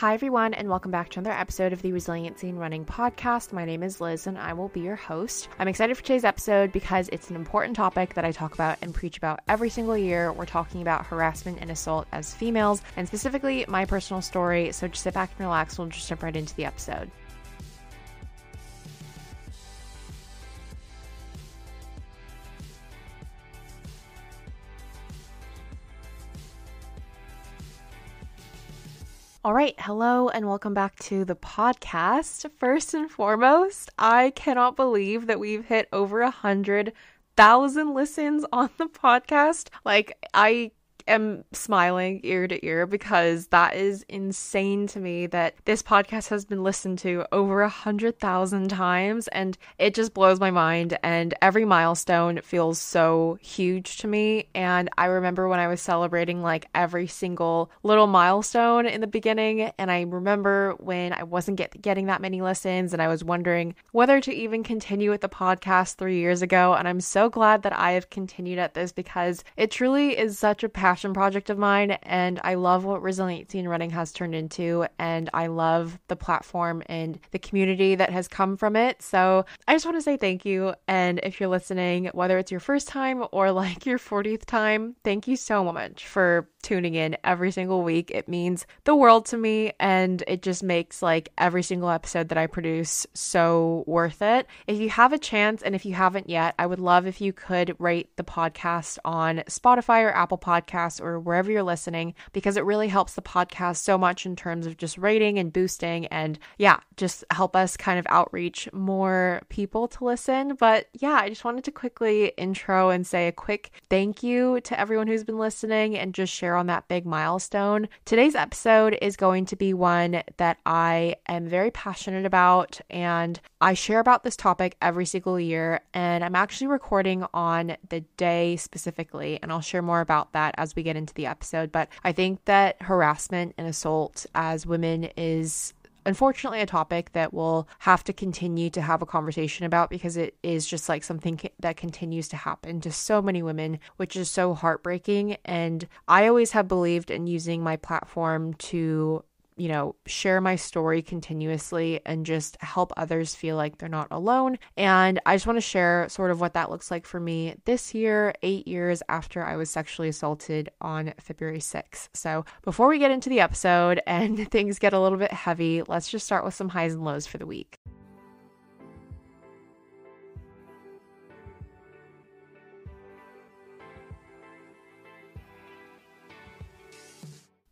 Hi, everyone, and welcome back to another episode of the Resiliency in Running podcast. My name is Liz, and I will be your host. I'm excited for today's episode because it's an important topic that I talk about and preach about every single year. We're talking about harassment and assault as females, and specifically my personal story. So just sit back and relax. We'll just jump right into the episode. All right, hello and welcome back to the podcast. First and foremost, I cannot believe that we've hit over a hundred thousand listens on the podcast. Like, I am smiling ear to ear because that is insane to me that this podcast has been listened to over a hundred thousand times and it just blows my mind and every milestone feels so huge to me. And I remember when I was celebrating like every single little milestone in the beginning and I remember when I wasn't get, getting that many listens and I was wondering whether to even continue with the podcast 3 years ago. And I'm so glad that I have continued at this because it truly is such a passion passion project of mine, and I love what Resiliency and Running has turned into, and I love the platform and the community that has come from it. So I just want to say thank you. And if you're listening, whether it's your first time or like your 40th time, thank you so much for tuning in every single week. It means the world to me, and it just makes like every single episode that I produce so worth it. If you have a chance, and if you haven't yet, I would love if you could rate the podcast on Spotify or Apple Podcasts podcast or wherever you're listening because it really helps the podcast so much in terms of just rating and boosting and yeah, just help us kind of outreach more people to listen. But yeah, I just wanted to quickly intro and say a quick thank you to everyone who's been listening and just share on that big milestone. Today's episode is going to be one that I am very passionate about and I share about this topic every single year and I'm actually recording on the day specifically and I'll share more about that as we get into the episode. But I think that harassment and assault as women is unfortunately a topic that we'll have to continue to have a conversation about because it is just like something that continues to happen to so many women, which is so heartbreaking. And I always have believed in using my platform to you know, share my story continuously and just help others feel like they're not alone. And I just want to share sort of what that looks like for me this year, eight years after I was sexually assaulted on February 6th. So before we get into the episode and things get a little bit heavy, let's just start with some highs and lows for the week.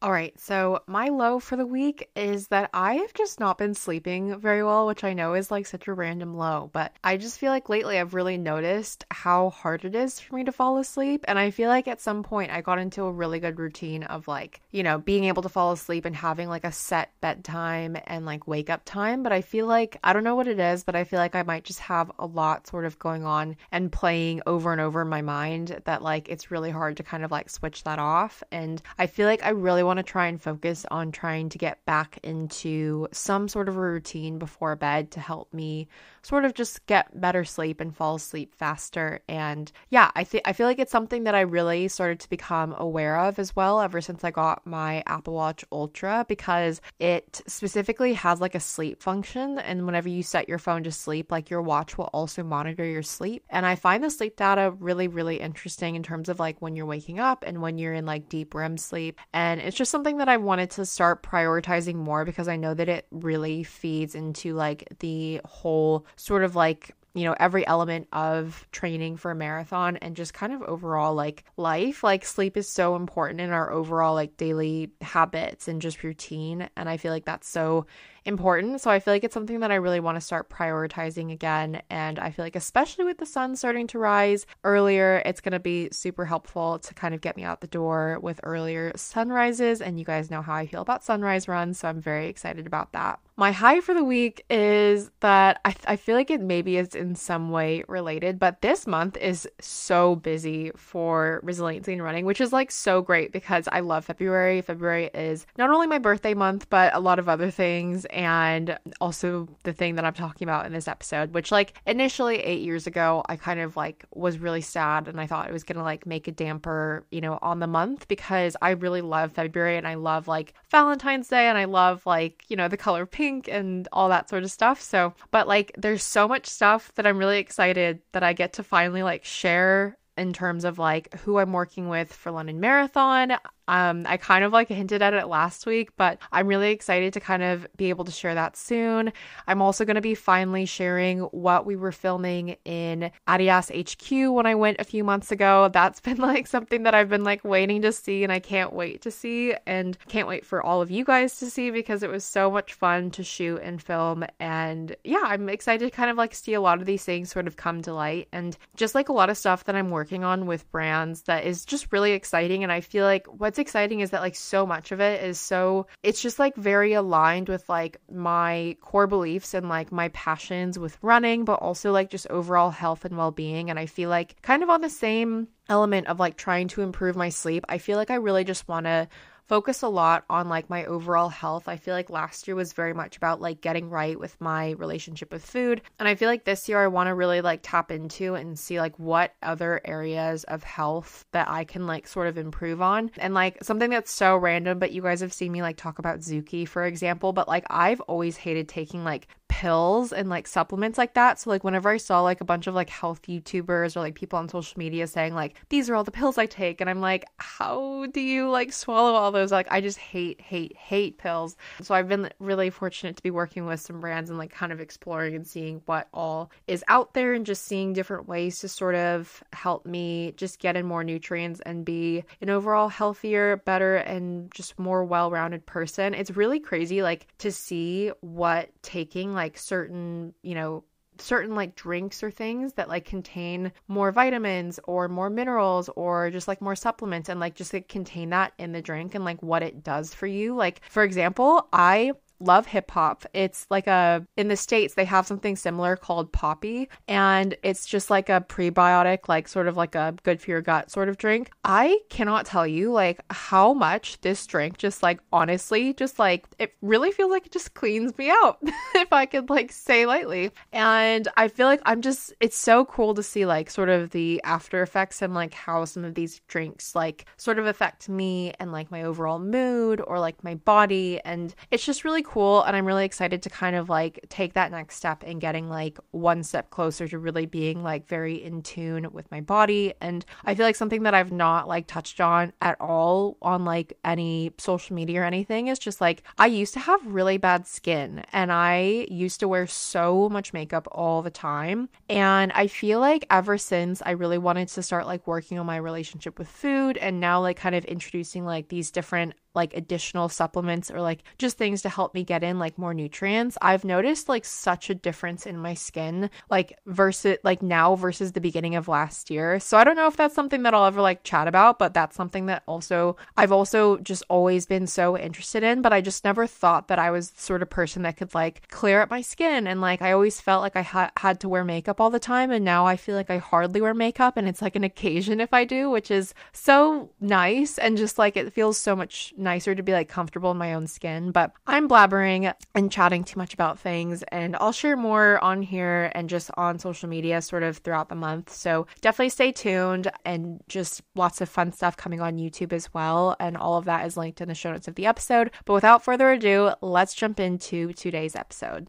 All right, so my low for the week is that I have just not been sleeping very well, which I know is like such a random low, but I just feel like lately I've really noticed how hard it is for me to fall asleep. And I feel like at some point I got into a really good routine of like, you know, being able to fall asleep and having like a set bedtime and like wake up time. But I feel like, I don't know what it is, but I feel like I might just have a lot sort of going on and playing over and over in my mind that like it's really hard to kind of like switch that off. And I feel like I really want want to try and focus on trying to get back into some sort of a routine before bed to help me sort of just get better sleep and fall asleep faster. And yeah, I think I feel like it's something that I really started to become aware of as well ever since I got my Apple Watch Ultra because it specifically has like a sleep function and whenever you set your phone to sleep, like your watch will also monitor your sleep. And I find the sleep data really really interesting in terms of like when you're waking up and when you're in like deep REM sleep. And it's just something that I wanted to start prioritizing more because I know that it really feeds into like the whole sort of like you know, every element of training for a marathon and just kind of overall like life. Like sleep is so important in our overall like daily habits and just routine. And I feel like that's so important. So I feel like it's something that I really want to start prioritizing again. And I feel like, especially with the sun starting to rise earlier, it's going to be super helpful to kind of get me out the door with earlier sunrises. And you guys know how I feel about sunrise runs. So I'm very excited about that. My high for the week is that I, I feel like it maybe is in some way related, but this month is so busy for resiliency and running, which is like so great because I love February. February is not only my birthday month, but a lot of other things, and also the thing that I'm talking about in this episode, which like initially eight years ago, I kind of like was really sad and I thought it was gonna like make a damper, you know, on the month because I really love February and I love like Valentine's Day and I love like, you know, the color pink pink and all that sort of stuff. So, but like there's so much stuff that I'm really excited that I get to finally like share in terms of like who I'm working with for London Marathon. Um, I kind of like hinted at it last week, but I'm really excited to kind of be able to share that soon. I'm also going to be finally sharing what we were filming in Adidas HQ when I went a few months ago. That's been like something that I've been like waiting to see and I can't wait to see and can't wait for all of you guys to see because it was so much fun to shoot and film. And yeah, I'm excited to kind of like see a lot of these things sort of come to light and just like a lot of stuff that I'm working on with brands that is just really exciting. And I feel like what's exciting is that like so much of it is so it's just like very aligned with like my core beliefs and like my passions with running, but also like just overall health and well-being and I feel like kind of on the same element of like trying to improve my sleep. I feel like I really just want to focus a lot on like my overall health. I feel like last year was very much about like getting right with my relationship with food. And I feel like this year I want to really like tap into and see like what other areas of health that I can like sort of improve on. And like something that's so random, but you guys have seen me like talk about Zooki, for example. But like I've always hated taking like pills and like supplements like that. So like whenever I saw like a bunch of like health YouTubers or like people on social media saying like these are all the pills I take and I'm like how do you like swallow all those like I just hate hate hate pills. So I've been really fortunate to be working with some brands and like kind of exploring and seeing what all is out there and just seeing different ways to sort of help me just get in more nutrients and be an overall healthier, better and just more well-rounded person. It's really crazy like to see what taking like certain, you know, certain like drinks or things that like contain more vitamins or more minerals or just like more supplements and like just like contain that in the drink and like what it does for you. Like for example, I love Hip Pop. It's like a in the states they have something similar called Poppi, and it's just like a prebiotic like sort of like a good for your gut sort of drink. I cannot tell you like how much this drink just like honestly just like it really feels like it just cleans me out if I could like say lightly. And I feel like I'm just it's so cool to see like sort of the after effects and like how some of these drinks like sort of affect me and like my overall mood or like my body and it's just really cool and I'm really excited to kind of like take that next step in getting like one step closer to really being like very in tune with my body. And I feel like something that I've not like touched on at all on like any social media or anything is just like I used to have really bad skin and I used to wear so much makeup all the time. And I feel like ever since I really wanted to start like working on my relationship with food and now like kind of introducing like these different like additional supplements or like just things to help me get in like more nutrients, I've noticed like such a difference in my skin, like versus like now versus the beginning of last year. So I don't know if that's something that I'll ever like chat about, but that's something that also I've also just always been so interested in, but I just never thought that I was the sort of person that could like clear up my skin. And like I always felt like I ha- had to wear makeup all the time. And now I feel like I hardly wear makeup and it's like an occasion if I do, which is so nice. And just like it feels so much nicer to be like comfortable in my own skin. But I'm blabbering and chatting too much about things, and I'll share more on here and just on social media sort of throughout the month. So definitely stay tuned and just lots of fun stuff coming on YouTube as well. And all of that is linked in the show notes of the episode. But without further ado, let's jump into today's episode.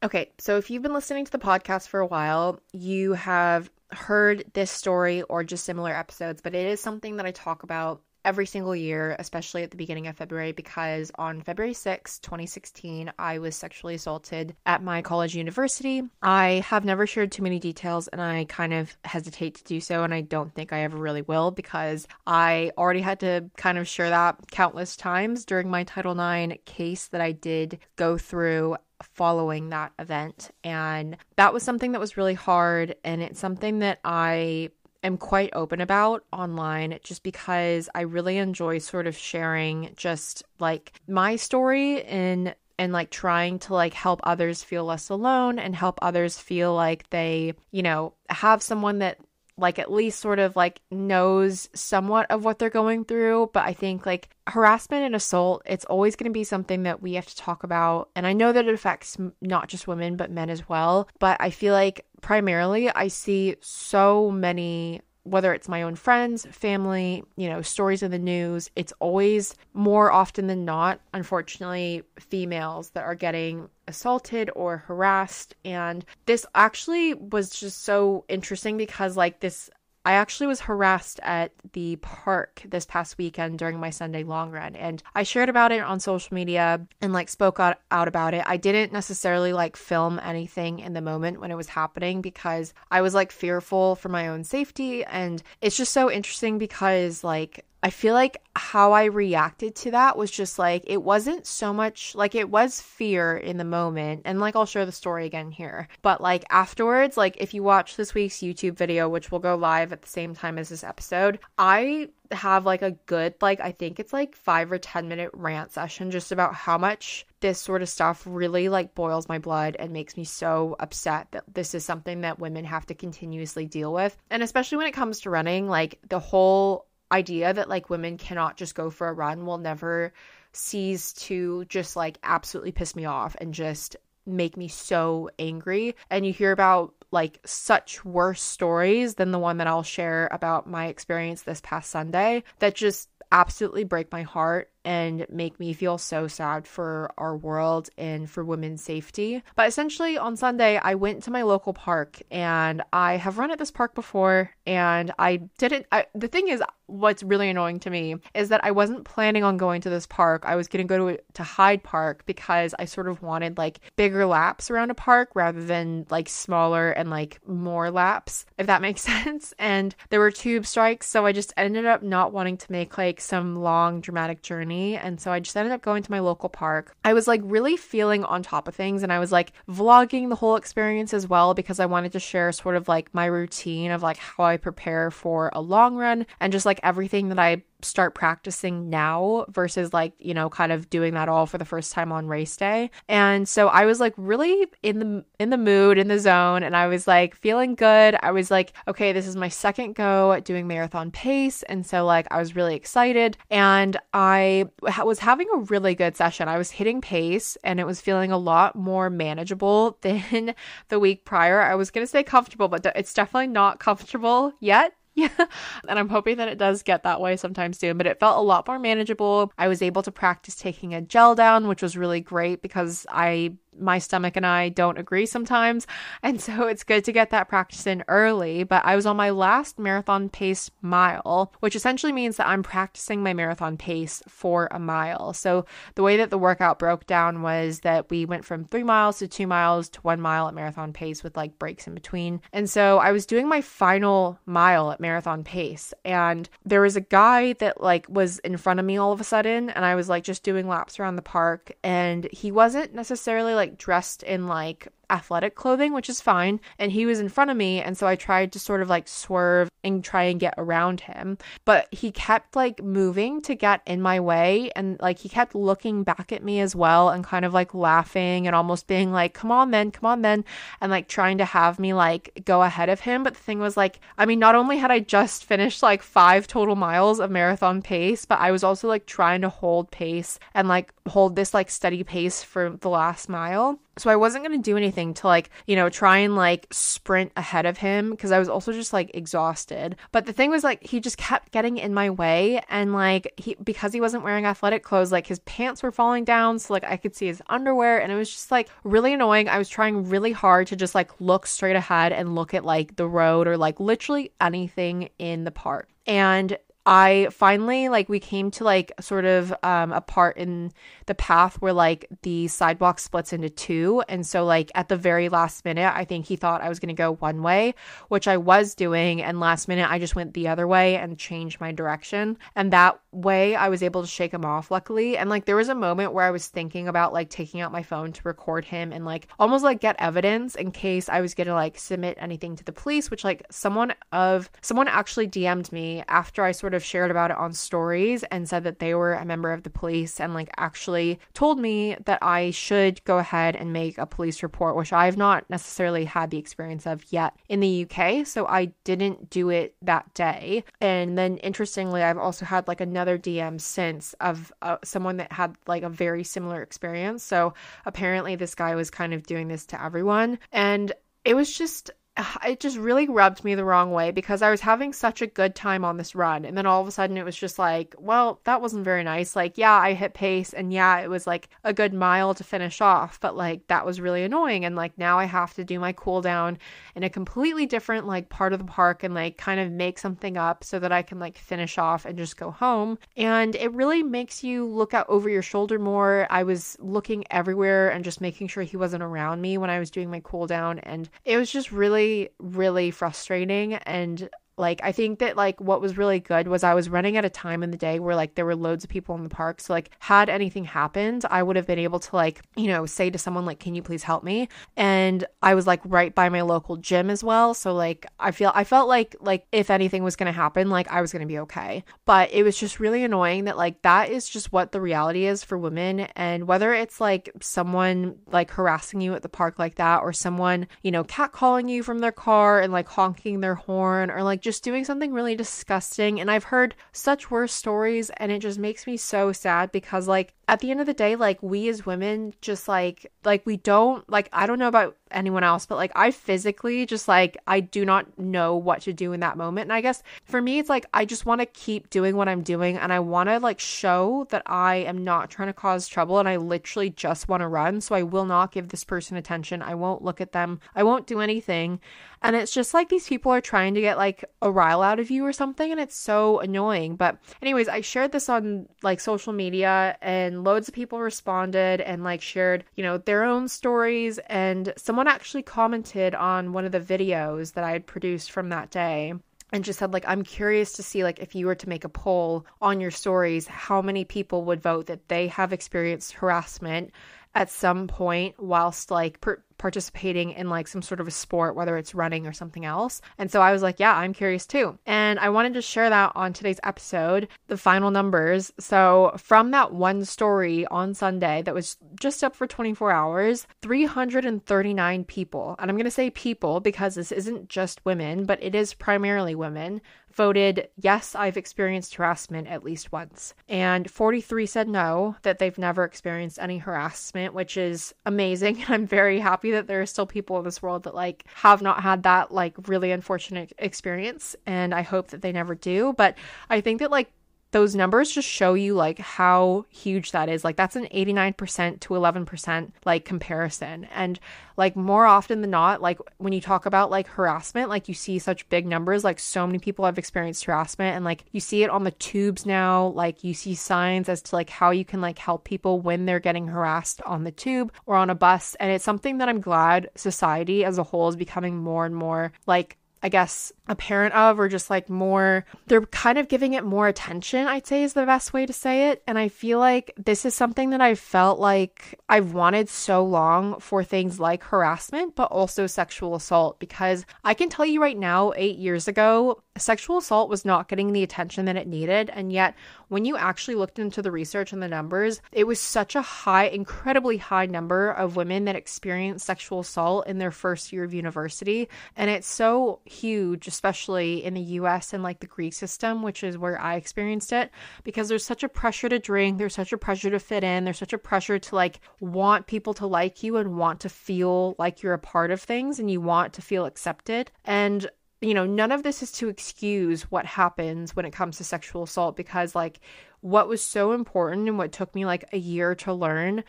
Okay, so if you've been listening to the podcast for a while, you have heard this story or just similar episodes, but it is something that I talk about every single year, especially at the beginning of February, because on February 6, 2016, I was sexually assaulted at my college university. I have never shared too many details and I kind of hesitate to do so, and I don't think I ever really will because I already had to kind of share that countless times during my Title IX case that I did go through following that event. And that was something that was really hard. And it's something that I am quite open about online just because I really enjoy sort of sharing just like my story and and like trying to like help others feel less alone and help others feel like they, you know, have someone that like at least sort of like knows somewhat of what they're going through. But i think like harassment and assault it's always going to be something that we have to talk about. And i know that it affects not just women but men as well. But i feel like primarily I see so many whether it's my own friends, family, you know, stories in the news, it's always more often than not, unfortunately, females that are getting assaulted or harassed. And this actually was just so interesting because, like, this I actually was harassed at the park this past weekend during my Sunday long run and I shared about it on social media and like spoke out, out about it. I didn't necessarily like film anything in the moment when it was happening because I was like fearful for my own safety and it's just so interesting because like I feel like how I reacted to that was just like it wasn't so much like it was fear in the moment and like I'll share the story again here. But like afterwards, like if you watch this week's YouTube video which will go live at the same time as this episode, I have like a good like I think it's like 5 or 10 minute rant session just about how much this sort of stuff really like boils my blood and makes me so upset that this is something that women have to continuously deal with. And especially when it comes to running, like the whole idea that like women cannot just go for a run will never cease to just like absolutely piss me off and just make me so angry. And you hear about like such worse stories than the one that I'll share about my experience this past Sunday that just absolutely break my heart and make me feel so sad for our world and for women's safety. But essentially, on Sunday, I went to my local park and I have run at this park before and I didn't. I, the thing is, what's really annoying to me is that I wasn't planning on going to this park. I was going to go to, to Hyde Park because I sort of wanted like bigger laps around a park rather than like smaller and like more laps, if that makes sense. And there were tube strikes, so I just ended up not wanting to make like some long dramatic journey and so I just ended up going to my local park. I was like really feeling on top of things and I was like vlogging the whole experience as well because I wanted to share sort of like my routine of like how I prepare for a long run and just like everything that I start practicing now versus like, you know, kind of doing that all for the first time on race day. And so I was like really in the in the mood, in the zone, and I was like feeling good. I was like, okay, this is my second go at doing marathon pace, and so like I was really excited and I was having a really good session. I was hitting pace and it was feeling a lot more manageable than the week prior. I was going to say comfortable, but it's definitely not comfortable yet. Yeah. And I'm hoping that it does get that way sometime soon, but it felt a lot more manageable. I was able to practice taking a gel down, which was really great because I my stomach and I don't agree sometimes. And so it's good to get that practice in early. But I was on my last marathon pace mile, which essentially means that I'm practicing my marathon pace for a mile. So the way that the workout broke down was that we went from three miles to two miles to one mile at marathon pace with like breaks in between. And so I was doing my final mile at marathon pace. And there was a guy that like was in front of me all of a sudden. And I was like just doing laps around the park. And he wasn't necessarily like like dressed in like athletic clothing, which is fine. And he was in front of me. And so I tried to sort of like swerve and try and get around him. But he kept like moving to get in my way. And like he kept looking back at me as well and kind of like laughing and almost being like, come on then, come on then. And like trying to have me like go ahead of him. But the thing was like, I mean, not only had I just finished like five total miles of marathon pace, but I was also like trying to hold pace and like hold this like steady pace for the last mile. So I wasn't going to do anything to like, you know, try and like sprint ahead of him because I was also just like exhausted. But the thing was like he just kept getting in my way and like he because he wasn't wearing athletic clothes, like his pants were falling down so like I could see his underwear and it was just like really annoying. I was trying really hard to just like look straight ahead and look at like the road or like literally anything in the park. And I finally like we came to like sort of um a part in the path where like the sidewalk splits into two. And so like at the very last minute I think he thought I was going to go one way, which I was doing. And last minute I just went the other way and changed my direction. And that way I was able to shake him off luckily. And like there was a moment where I was thinking about like taking out my phone to record him and like almost like get evidence in case I was going to like submit anything to the police which like someone of someone actually DM'd me after I sort of shared about it on stories and said that they were a member of the police and like actually told me that I should go ahead and make a police report, which I've not necessarily had the experience of yet in the UK. So I didn't do it that day. And then interestingly, I've also had like another DM since of uh, someone that had like a very similar experience. So apparently, this guy was kind of doing this to everyone. And it was just it just really rubbed me the wrong way because I was having such a good time on this run. And then all of a sudden it was just like, well, that wasn't very nice. Like, yeah, I hit pace and yeah, it was like a good mile to finish off, but like that was really annoying. And like now I have to do my cool down in a completely different like part of the park and like kind of make something up so that I can like finish off and just go home. And it really makes you look out over your shoulder more. I was looking everywhere and just making sure he wasn't around me when I was doing my cool down. And it was just really really, frustrating. And like I think that like what was really good was I was running at a time in the day where like there were loads of people in the park. So like had anything happened, I would have been able to like, you know, say to someone like, "Can you please help me?" And I was like right by my local gym as well. So like I feel I felt like like if anything was going to happen, like I was going to be okay. But it was just really annoying that like that is just what the reality is for women and whether it's like someone like harassing you at the park like that or someone, you know, catcalling you from their car and like honking their horn or like just doing something really disgusting. And I've heard such worse stories, and it just makes me so sad because, like, at the end of the day, like, we as women just like, like, we don't, like, I don't know about anyone else, but like I physically just like I do not know what to do in that moment. And I guess for me it's like I just want to keep doing what I'm doing and I want to like show that I am not trying to cause trouble and I literally just want to run. So I will not give this person attention. I won't look at them. I won't do anything. And it's just like these people are trying to get like a rile out of you or something and it's so annoying. But anyways, I shared this on like social media and loads of people responded and like shared, you know, their own stories and some someone actually commented on one of the videos that I had produced from that day and just said like i'm curious to see like if you were to make a poll on your stories how many people would vote that they have experienced harassment at some point whilst like per- participating in like some sort of a sport, whether it's running or something else. And so I was like, yeah, I'm curious too. And I wanted to share that on today's episode, the final numbers. So from that one story on Sunday that was just up for 24 hours, 339 people, and I'm going to say people because this isn't just women, but it is primarily women, voted, yes, I've experienced harassment at least once. And 43 said no, that they've never experienced any harassment, which is amazing. I'm very happy that there are still people in this world that like have not had that like really unfortunate experience. And I hope that they never do. But I think that like those numbers just show you like how huge that is. Like that's an 89% to 11% like comparison. And like more often than not, like when you talk about like harassment, like you see such big numbers, like so many people have experienced harassment and like you see it on the tubes now, like you see signs as to like how you can like help people when they're getting harassed on the tube or on a bus. And it's something that I'm glad society as a whole is becoming more and more like I guess, a parent of, or just like more, they're kind of giving it more attention, I'd say is the best way to say it. And I feel like this is something that I felt like I've wanted so long for things like harassment, but also sexual assault, because I can tell you right now, eight years ago, sexual assault was not getting the attention that it needed. And yet, when you actually looked into the research and the numbers, it was such a high, incredibly high number of women that experienced sexual assault in their first year of university. And it's so huge, especially in the US and like the Greek system, which is where I experienced it, because there's such a pressure to drink, there's such a pressure to fit in, there's such a pressure to like want people to like you and want to feel like you're a part of things and you want to feel accepted. And you know, none of this is to excuse what happens when it comes to sexual assault because, like, what was so important and what took me like a year to learn,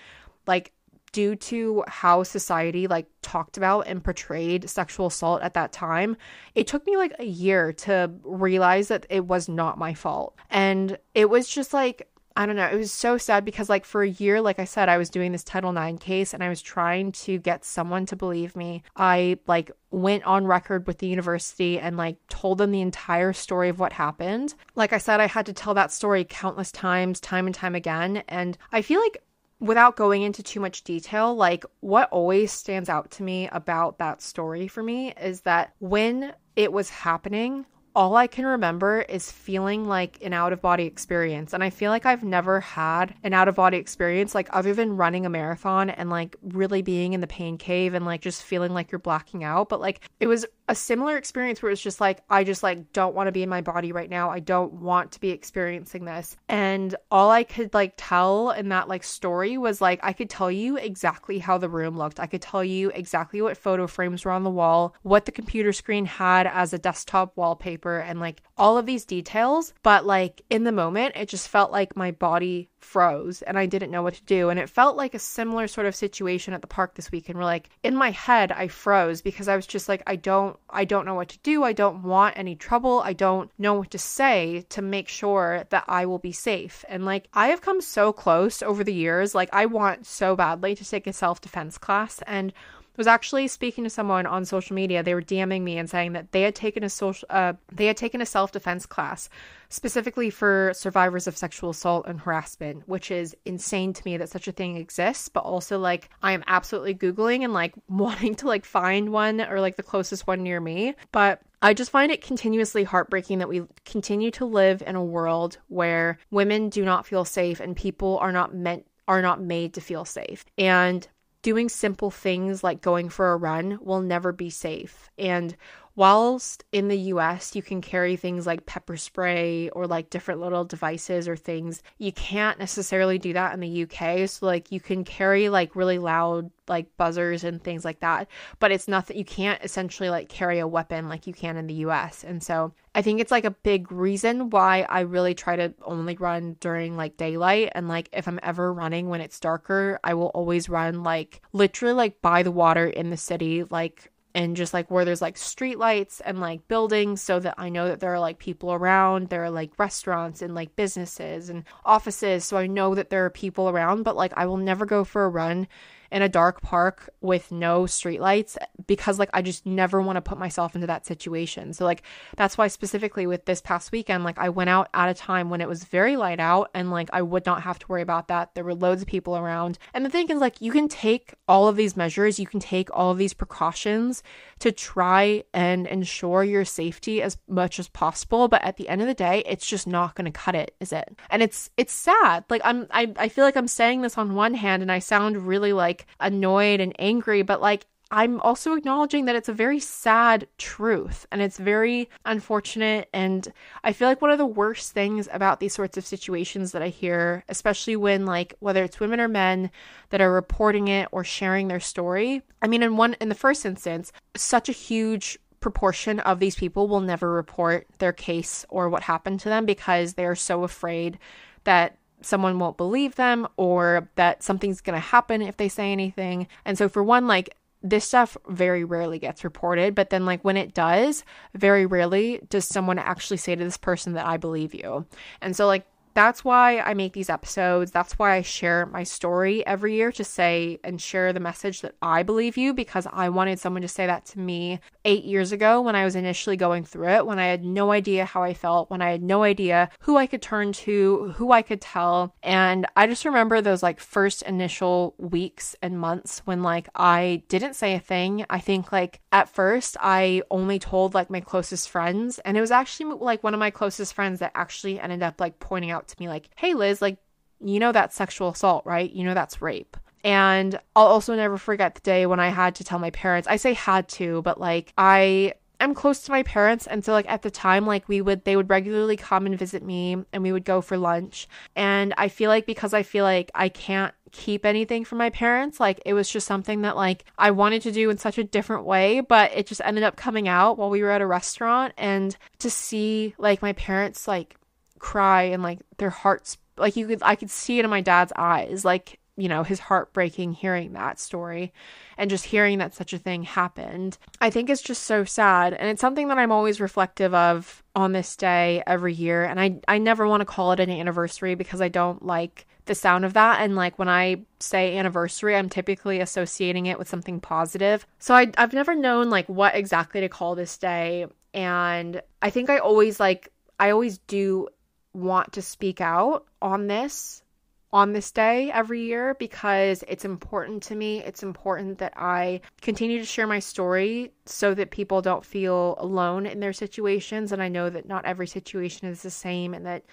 like, due to how society like talked about and portrayed sexual assault at that time, it took me like a year to realize that it was not my fault. And it was just like I don't know. It was so sad because, like, for a year, like I said, I was doing this Title IX case and I was trying to get someone to believe me. I, like, went on record with the university and, like, told them the entire story of what happened. Like I said, I had to tell that story countless times, time and time again. And I feel like without going into too much detail, like what always stands out to me about that story for me is that when it was happening, all I can remember is feeling like an out of body experience. And I feel like I've never had an out of body experience, like other than running a marathon and like really being in the pain cave and like just feeling like you're blacking out. But like it was a similar experience where it's just like, I just like don't want to be in my body right now. I don't want to be experiencing this. And all I could like tell in that like story was like, I could tell you exactly how the room looked. I could tell you exactly what photo frames were on the wall, what the computer screen had as a desktop wallpaper, and like all of these details. But like in the moment, it just felt like my body froze and I didn't know what to do. And it felt like a similar sort of situation at the park this weekend where like in my head I froze because I was just like I don't I don't know what to do. I don't want any trouble. I don't know what to say to make sure that I will be safe. And like I have come so close over the years. Like I want so badly to take a self-defense class and was actually speaking to someone on social media. They were DMing me and saying that they had taken a social, uh, they had taken a self defense class specifically for survivors of sexual assault and harassment, which is insane to me that such a thing exists. But also, like, I am absolutely googling and like wanting to like find one or like the closest one near me. But I just find it continuously heartbreaking that we continue to live in a world where women do not feel safe and people are not meant are not made to feel safe. And doing simple things like going for a run will never be safe. And whilst in the US you can carry things like pepper spray or like different little devices or things, you can't necessarily do that in the UK. So like you can carry like really loud like buzzers and things like that, but it's nothing you can't essentially like carry a weapon like you can in the US. And so I think it's like a big reason why I really try to only run during like daylight and like if I'm ever running when it's darker, I will always run like literally like by the water in the city like and just like where there's like street lights and like buildings so that I know that there are like people around. There are like restaurants and like businesses and offices. So I know that there are people around, but like I will never go for a run in a dark park with no streetlights because like I just never want to put myself into that situation. So like that's why specifically with this past weekend like I went out at a time when it was very light out and like I would not have to worry about that. There were loads of people around. And the thing is like you can take all of these measures, you can take all of these precautions to try and ensure your safety as much as possible, but at the end of the day, it's just not going to cut it, is it? And it's it's sad. Like I'm I I feel like I'm saying this on one hand and I sound really like like annoyed and angry, but like I'm also acknowledging that it's a very sad truth and it's very unfortunate. And I feel like one of the worst things about these sorts of situations that I hear, especially when, like, whether it's women or men that are reporting it or sharing their story. I mean, in one, in the first instance, such a huge proportion of these people will never report their case or what happened to them because they are so afraid that someone won't believe them or that something's going to happen if they say anything. And so, for one, like, this stuff very rarely gets reported, but then, like, when it does, very rarely does someone actually say to this person that I believe you. And so, like, that's why I make these episodes. That's why I share my story every year to say and share the message that I believe you because I wanted someone to say that to me eight years ago when I was initially going through it, when I had no idea how I felt, when I had no idea who I could turn to, who I could tell. And I just remember those like first initial weeks and months when like I didn't say a thing. I think like at first I only told like my closest friends, and it was actually like one of my closest friends that actually ended up like pointing out to me like, "Hey Liz, like you know that's sexual assault, right? You know that's rape." And I'll also never forget the day when I had to tell my parents. I say had to, but like I am close to my parents and so like at the time like we would they would regularly come and visit me and we would go for lunch. And I feel like because I feel like I can't keep anything from my parents. Like it was just something that like I wanted to do in such a different way, but it just ended up coming out while we were at a restaurant and to see like my parents like cry and like their hearts like you could I could see it in my dad's eyes. Like you know, his heart breaking hearing that story and just hearing that such a thing happened. I think it's just so sad. And it's something that I'm always reflective of on this day every year. And I, I never want to call it an anniversary because I don't like the sound of that. And like when I say anniversary, I'm typically associating it with something positive. So I, I've never known like what exactly to call this day. And I think I always like, I always do want to speak out on this on this day every year because it's important to me. It's important that I continue to share my story so that people don't feel alone in their situations. And I know that not every situation is the same and that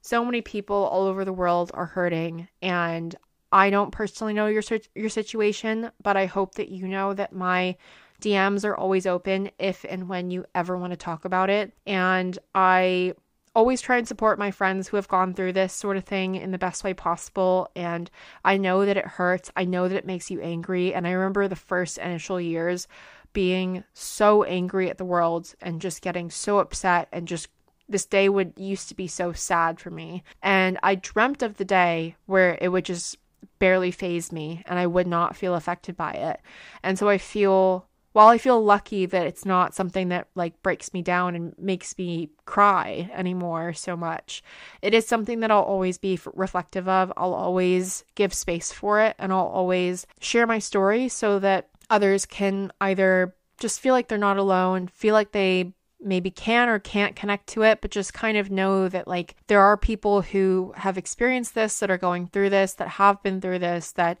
so many people all over the world are hurting and I don't personally know your your situation, but I hope that you know that my DMs are always open if and when you ever want to talk about it. And I always try and support my friends who have gone through this sort of thing in the best way possible. And I know that it hurts. I know that it makes you angry. And I remember the first initial years being so angry at the world and just getting so upset and just this day would used to be so sad for me. And I dreamt of the day where it would just barely phase me and I would not feel affected by it. And so I feel while I feel lucky that it's not something that like breaks me down and makes me cry anymore so much, it is something that I'll always be reflective of. I'll always give space for it and I'll always share my story so that others can either just feel like they're not alone, feel like they maybe can or can't connect to it, but just kind of know that like there are people who have experienced this, that are going through this, that have been through this, that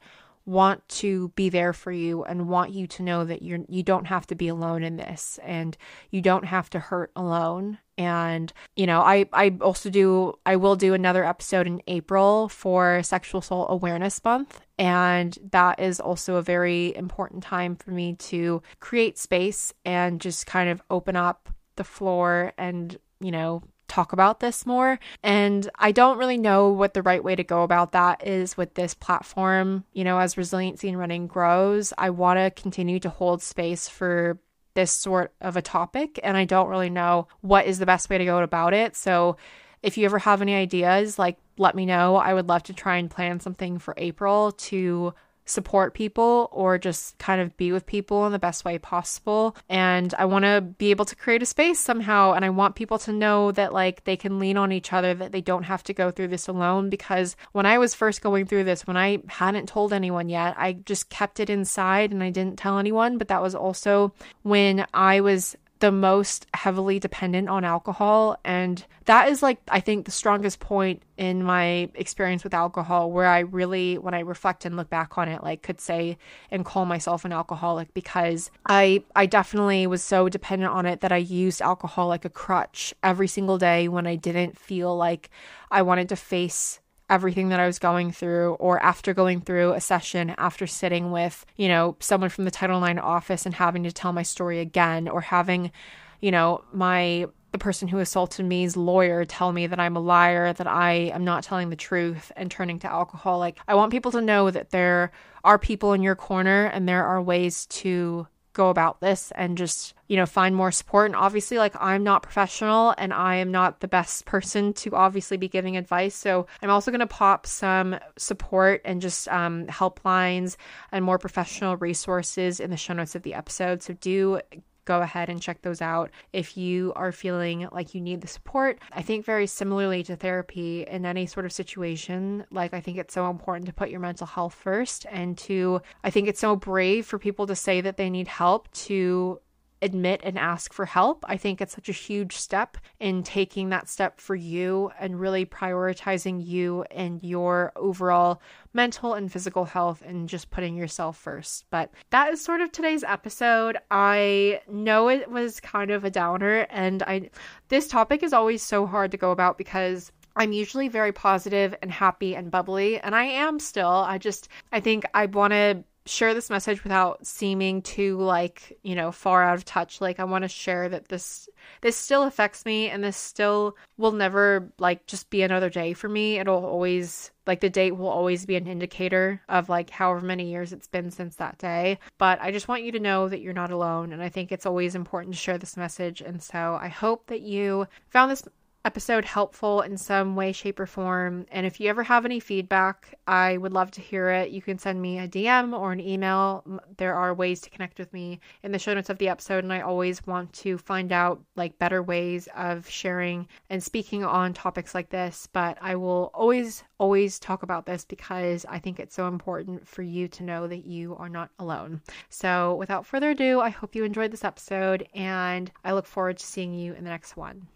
want to be there for you and want you to know that you're you don't have to be alone in this and you don't have to hurt alone. And you know i i also do i will do another episode in april for sexual assault awareness month. And that is also a very important time for me to create space and just kind of open up the floor and, you know, talk about this more. And I don't really know what the right way to go about that is with this platform. You know, as resiliency and running grows, I want to continue to hold space for this sort of a topic. And I don't really know what is the best way to go about it. So if you ever have any ideas, like let me know. I would love to try and plan something for April to support people or just kind of be with people in the best way possible. And I want to be able to create a space somehow. And I want people to know that, like, they can lean on each other, that they don't have to go through this alone. Because when I was first going through this, when I hadn't told anyone yet, I just kept it inside and I didn't tell anyone. But that was also when I was the most heavily dependent on alcohol. And that is like, I think, the strongest point in my experience with alcohol where I really, when I reflect and look back on it, like could say and call myself an alcoholic because I, I definitely was so dependent on it that I used alcohol like a crutch every single day when I didn't feel like I wanted to face everything that I was going through, or after going through a session, after sitting with, you know, someone from the Title IX office and having to tell my story again, or having, you know, my the person who assaulted me's lawyer tell me that I'm a liar, that I am not telling the truth, and turning to alcohol. Like, I want people to know that there are people in your corner and there are ways to go about this and just, you know, find more support. And obviously, like, I'm not professional and I am not the best person to obviously be giving advice. So I'm also going to pop some support and just um, helplines and more professional resources in the show notes of the episode. So do go ahead and check those out if you are feeling like you need the support. I think very similarly to therapy in any sort of situation, like I think it's so important to put your mental health first and to I think it's so brave for people to say that they need help to admit and ask for help. I think it's such a huge step in taking that step for you and really prioritizing you and your overall mental and physical health and just putting yourself first. But that is sort of today's episode. I know it was kind of a downer and I this topic is always so hard to go about because I'm usually very positive and happy and bubbly, and I am still. I just, I think I want to share this message without seeming too like you know far out of touch. Like i want to share that this this still affects me and this still will never like just be another day for me. It'll always like the date will always be an indicator of like however many years it's been since that day. But i just want you to know that you're not alone and i think it's always important to share this message. And so i hope that you found this episode helpful in some way, shape, or form. And if you ever have any feedback, I would love to hear it. You can send me a DM or an email. There are ways to connect with me in the show notes of the episode. And I always want to find out like better ways of sharing and speaking on topics like this. But I will always, always talk about this because I think it's so important for you to know that you are not alone. So without further ado, I hope you enjoyed this episode and I look forward to seeing you in the next one.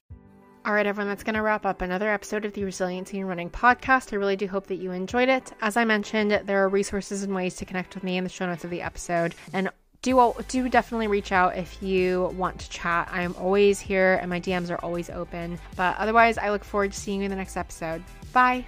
All right, everyone, that's going to wrap up another episode of the Resiliency and Running podcast. I really do hope that you enjoyed it. As I mentioned, there are resources and ways to connect with me in the show notes of the episode. And do do definitely reach out if you want to chat. I am always here and my DMs are always open. But otherwise, I look forward to seeing you in the next episode. Bye.